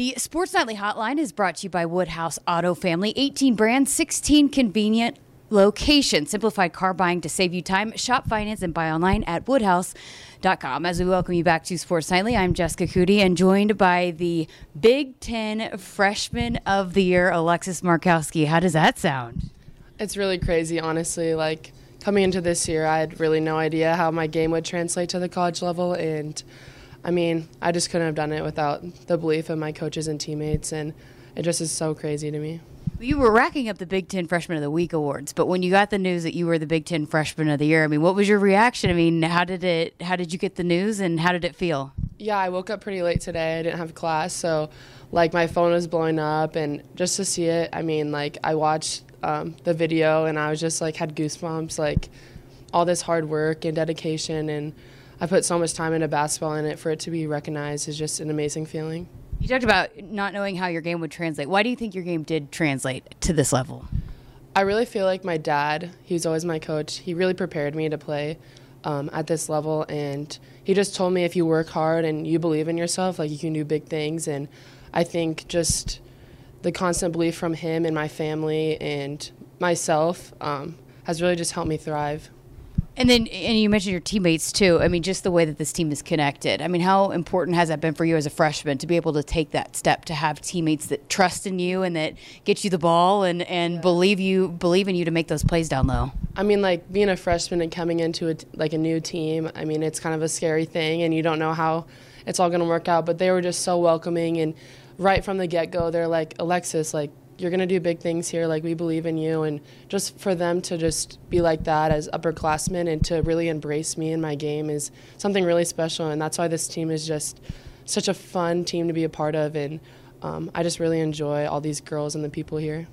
The Sports Nightly Hotline is brought to you by Woodhouse Auto Family. 18 brands, 16 convenient locations. Simplified car buying to save you time. Shop, finance, and buy online at woodhouse.com. As we welcome you back to Sports Nightly, I'm Jessica Coody and joined by the Big Ten Freshman of the Year, Alexis Markowski. How does that sound? It's really crazy, honestly. Like coming into this year, I had really no idea how my game would translate to the college level. And I mean, I just couldn't have done it without the belief of my coaches and teammates. And it just is so crazy to me. You were racking up the Big Ten Freshman of the Week awards, but when you got the news that you were the Big Ten Freshman of the Year, I mean, what was your reaction? I mean, how did it? How did you get the news, and how did it feel? Yeah, I woke up pretty late today. I didn't have class, so like my phone was blowing up, and just to see it, I mean, like I watched um, the video, and I was just like had goosebumps, like all this hard work and dedication, and I put so much time into basketball, and it for it to be recognized is just an amazing feeling. You talked about not knowing how your game would translate. Why do you think your game did translate to this level? I really feel like my dad, he was always my coach, he really prepared me to play um, at this level. And he just told me if you work hard and you believe in yourself, like you can do big things. And I think just the constant belief from him and my family and myself um, has really just helped me thrive. And then, and you mentioned your teammates too. I mean, just the way that this team is connected. I mean, how important has that been for you as a freshman to be able to take that step to have teammates that trust in you and that get you the ball and and yeah. believe you believe in you to make those plays down low? I mean, like being a freshman and coming into a, like a new team. I mean, it's kind of a scary thing, and you don't know how it's all going to work out. But they were just so welcoming, and right from the get go, they're like, Alexis, like you're going to do big things here. Like, we believe in you. And just for them to just be like that as upperclassmen and to really embrace me in my game is something really special. And that's why this team is just such a fun team to be a part of. And um, I just really enjoy all these girls and the people here.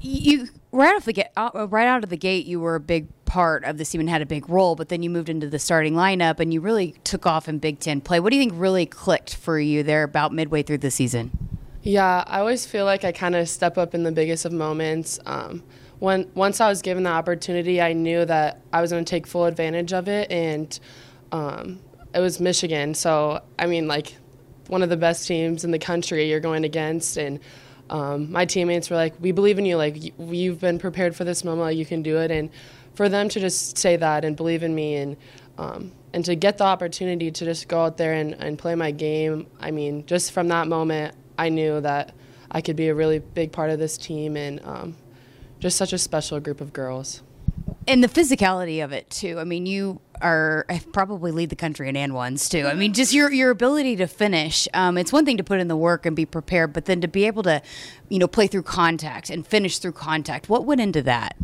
You right off the gate, uh, right out of the gate, you were a big part of this team and had a big role. But then you moved into the starting lineup and you really took off in Big Ten play. What do you think really clicked for you there about midway through the season? Yeah, I always feel like I kind of step up in the biggest of moments. Um, when once I was given the opportunity, I knew that I was going to take full advantage of it, and um, it was Michigan. So I mean, like one of the best teams in the country you're going against, and um, my teammates were like, "We believe in you. Like you've been prepared for this moment. You can do it." And for them to just say that and believe in me and um, and to get the opportunity to just go out there and, and play my game, I mean, just from that moment, I knew that I could be a really big part of this team and um, just such a special group of girls. And the physicality of it too. I mean, you are probably lead the country in and ones too. I mean, just your your ability to finish. Um, it's one thing to put in the work and be prepared, but then to be able to, you know, play through contact and finish through contact. What went into that?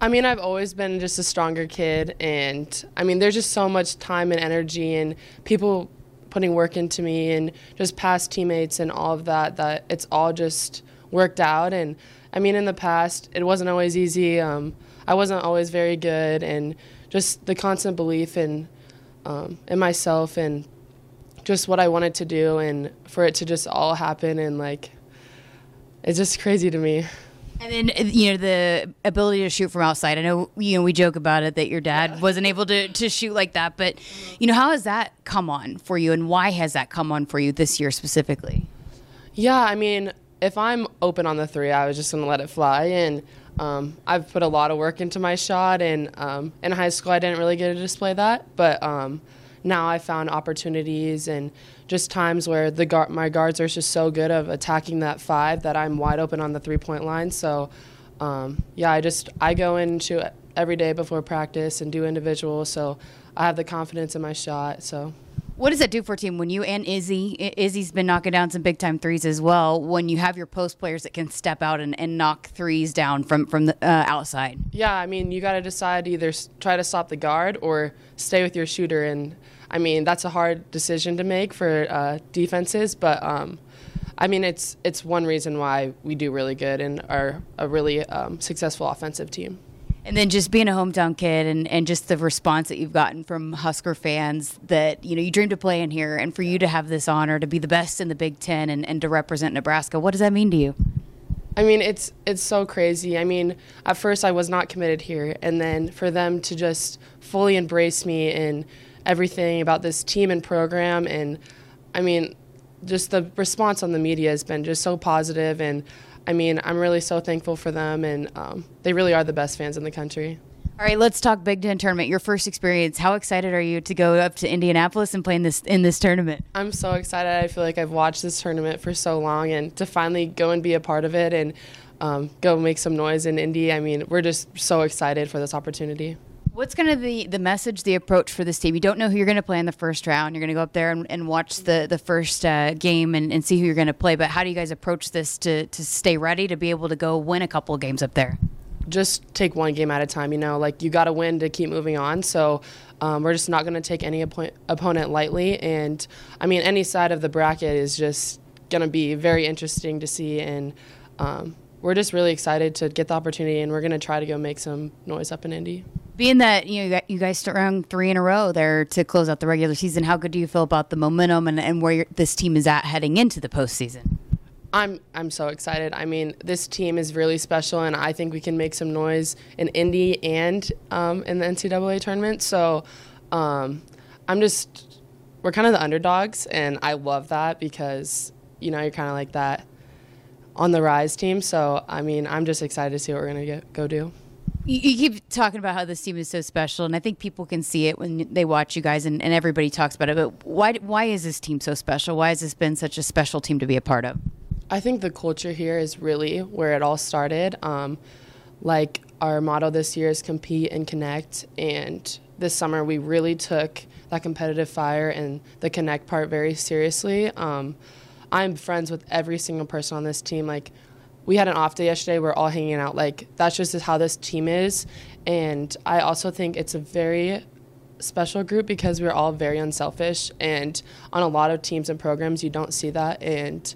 I mean, I've always been just a stronger kid, and I mean, there's just so much time and energy, and people putting work into me and just past teammates and all of that that it's all just worked out. And i mean in the past it wasn't always easy. Um, i wasn't always very good and just the constant belief in um, in myself and just what i wanted to do and for it to just all happen and like it's just crazy to me and then you know the ability to shoot from outside. I know you know we joke about it that your dad wasn't able to to shoot like that, but you know how has that come on for you, and why has that come on for you this year specifically? Yeah, I mean, if I'm open on the three, I was just gonna let it fly, and um, I've put a lot of work into my shot, and um, in high school I didn't really get to display that, but um, now I found opportunities and just times where the my guards are just so good of attacking that five that I'm wide open on the three point line. So, um, yeah, I just I go into every day before practice and do individual. So I have the confidence in my shot. So. What does that do for a team when you and Izzy? Izzy's been knocking down some big time threes as well. When you have your post players that can step out and, and knock threes down from from the uh, outside. Yeah, I mean you got to decide either try to stop the guard or stay with your shooter, and I mean that's a hard decision to make for uh, defenses, but um, I mean it's it's one reason why we do really good and are a really um, successful offensive team. And then just being a hometown kid and, and just the response that you've gotten from Husker fans that, you know, you dreamed of playing here and for you to have this honor to be the best in the Big Ten and, and to represent Nebraska, what does that mean to you? I mean, it's it's so crazy. I mean, at first I was not committed here, and then for them to just fully embrace me and everything about this team and program, and I mean, just the response on the media has been just so positive and I mean, I'm really so thankful for them, and um, they really are the best fans in the country. All right, let's talk Big Ten tournament. Your first experience. How excited are you to go up to Indianapolis and play in this in this tournament? I'm so excited. I feel like I've watched this tournament for so long, and to finally go and be a part of it and um, go make some noise in Indy. I mean, we're just so excited for this opportunity. What's going to be the message, the approach for this team? You don't know who you're going to play in the first round. You're going to go up there and, and watch the the first uh, game and, and see who you're going to play. But how do you guys approach this to to stay ready to be able to go win a couple of games up there? Just take one game at a time. You know, like you got to win to keep moving on. So um, we're just not going to take any oppo- opponent lightly. And I mean, any side of the bracket is just going to be very interesting to see. And um, we're just really excited to get the opportunity, and we're going to try to go make some noise up in Indy. Being that you know you guys strung three in a row there to close out the regular season, how good do you feel about the momentum and, and where this team is at heading into the postseason? I'm I'm so excited. I mean, this team is really special, and I think we can make some noise in Indy and um, in the NCAA tournament. So um, I'm just we're kind of the underdogs, and I love that because you know you're kind of like that on the rise team. So I mean, I'm just excited to see what we're gonna go do. You, keep talking about how this team is so special, and I think people can see it when they watch you guys, and, and everybody talks about it. But why why is this team so special? Why has this been such a special team to be a part of? I think the culture here is really where it all started. Um, like our motto this year is compete and connect, and this summer we really took that competitive fire and the connect part very seriously. Um, I'm friends with every single person on this team. Like we had an off day yesterday. We're all hanging out. Like that's just how this team is. And I also think it's a very special group because we're all very unselfish. And on a lot of teams and programs, you don't see that. And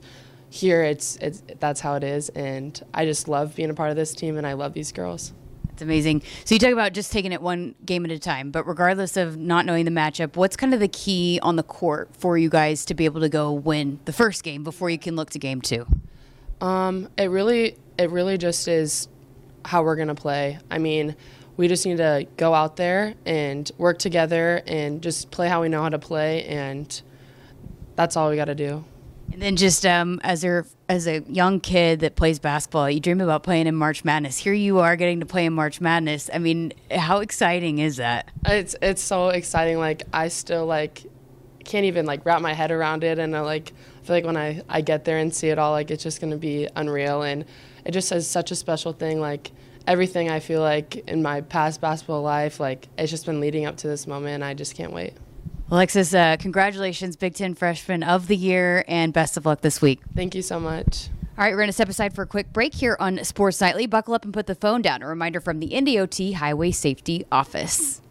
here, it's it's that's how it is. And I just love being a part of this team, and I love these girls. It's amazing. So you talk about just taking it one game at a time, but regardless of not knowing the matchup, what's kind of the key on the court for you guys to be able to go win the first game before you can look to game two? Um, it really, it really just is how we're gonna play. I mean, we just need to go out there and work together and just play how we know how to play, and that's all we got to do. And then just um, as a as a young kid that plays basketball, you dream about playing in March Madness. Here you are getting to play in March Madness. I mean, how exciting is that? It's it's so exciting. Like I still like can't even like wrap my head around it, and I like I feel like when I I get there and see it all, like it's just gonna be unreal, and it just is such a special thing. Like everything I feel like in my past basketball life, like it's just been leading up to this moment, and I just can't wait. Alexis, uh, congratulations, Big Ten Freshman of the Year, and best of luck this week. Thank you so much. All right, we're going to step aside for a quick break here on Sports Nightly. Buckle up and put the phone down. A reminder from the NDOT Highway Safety Office.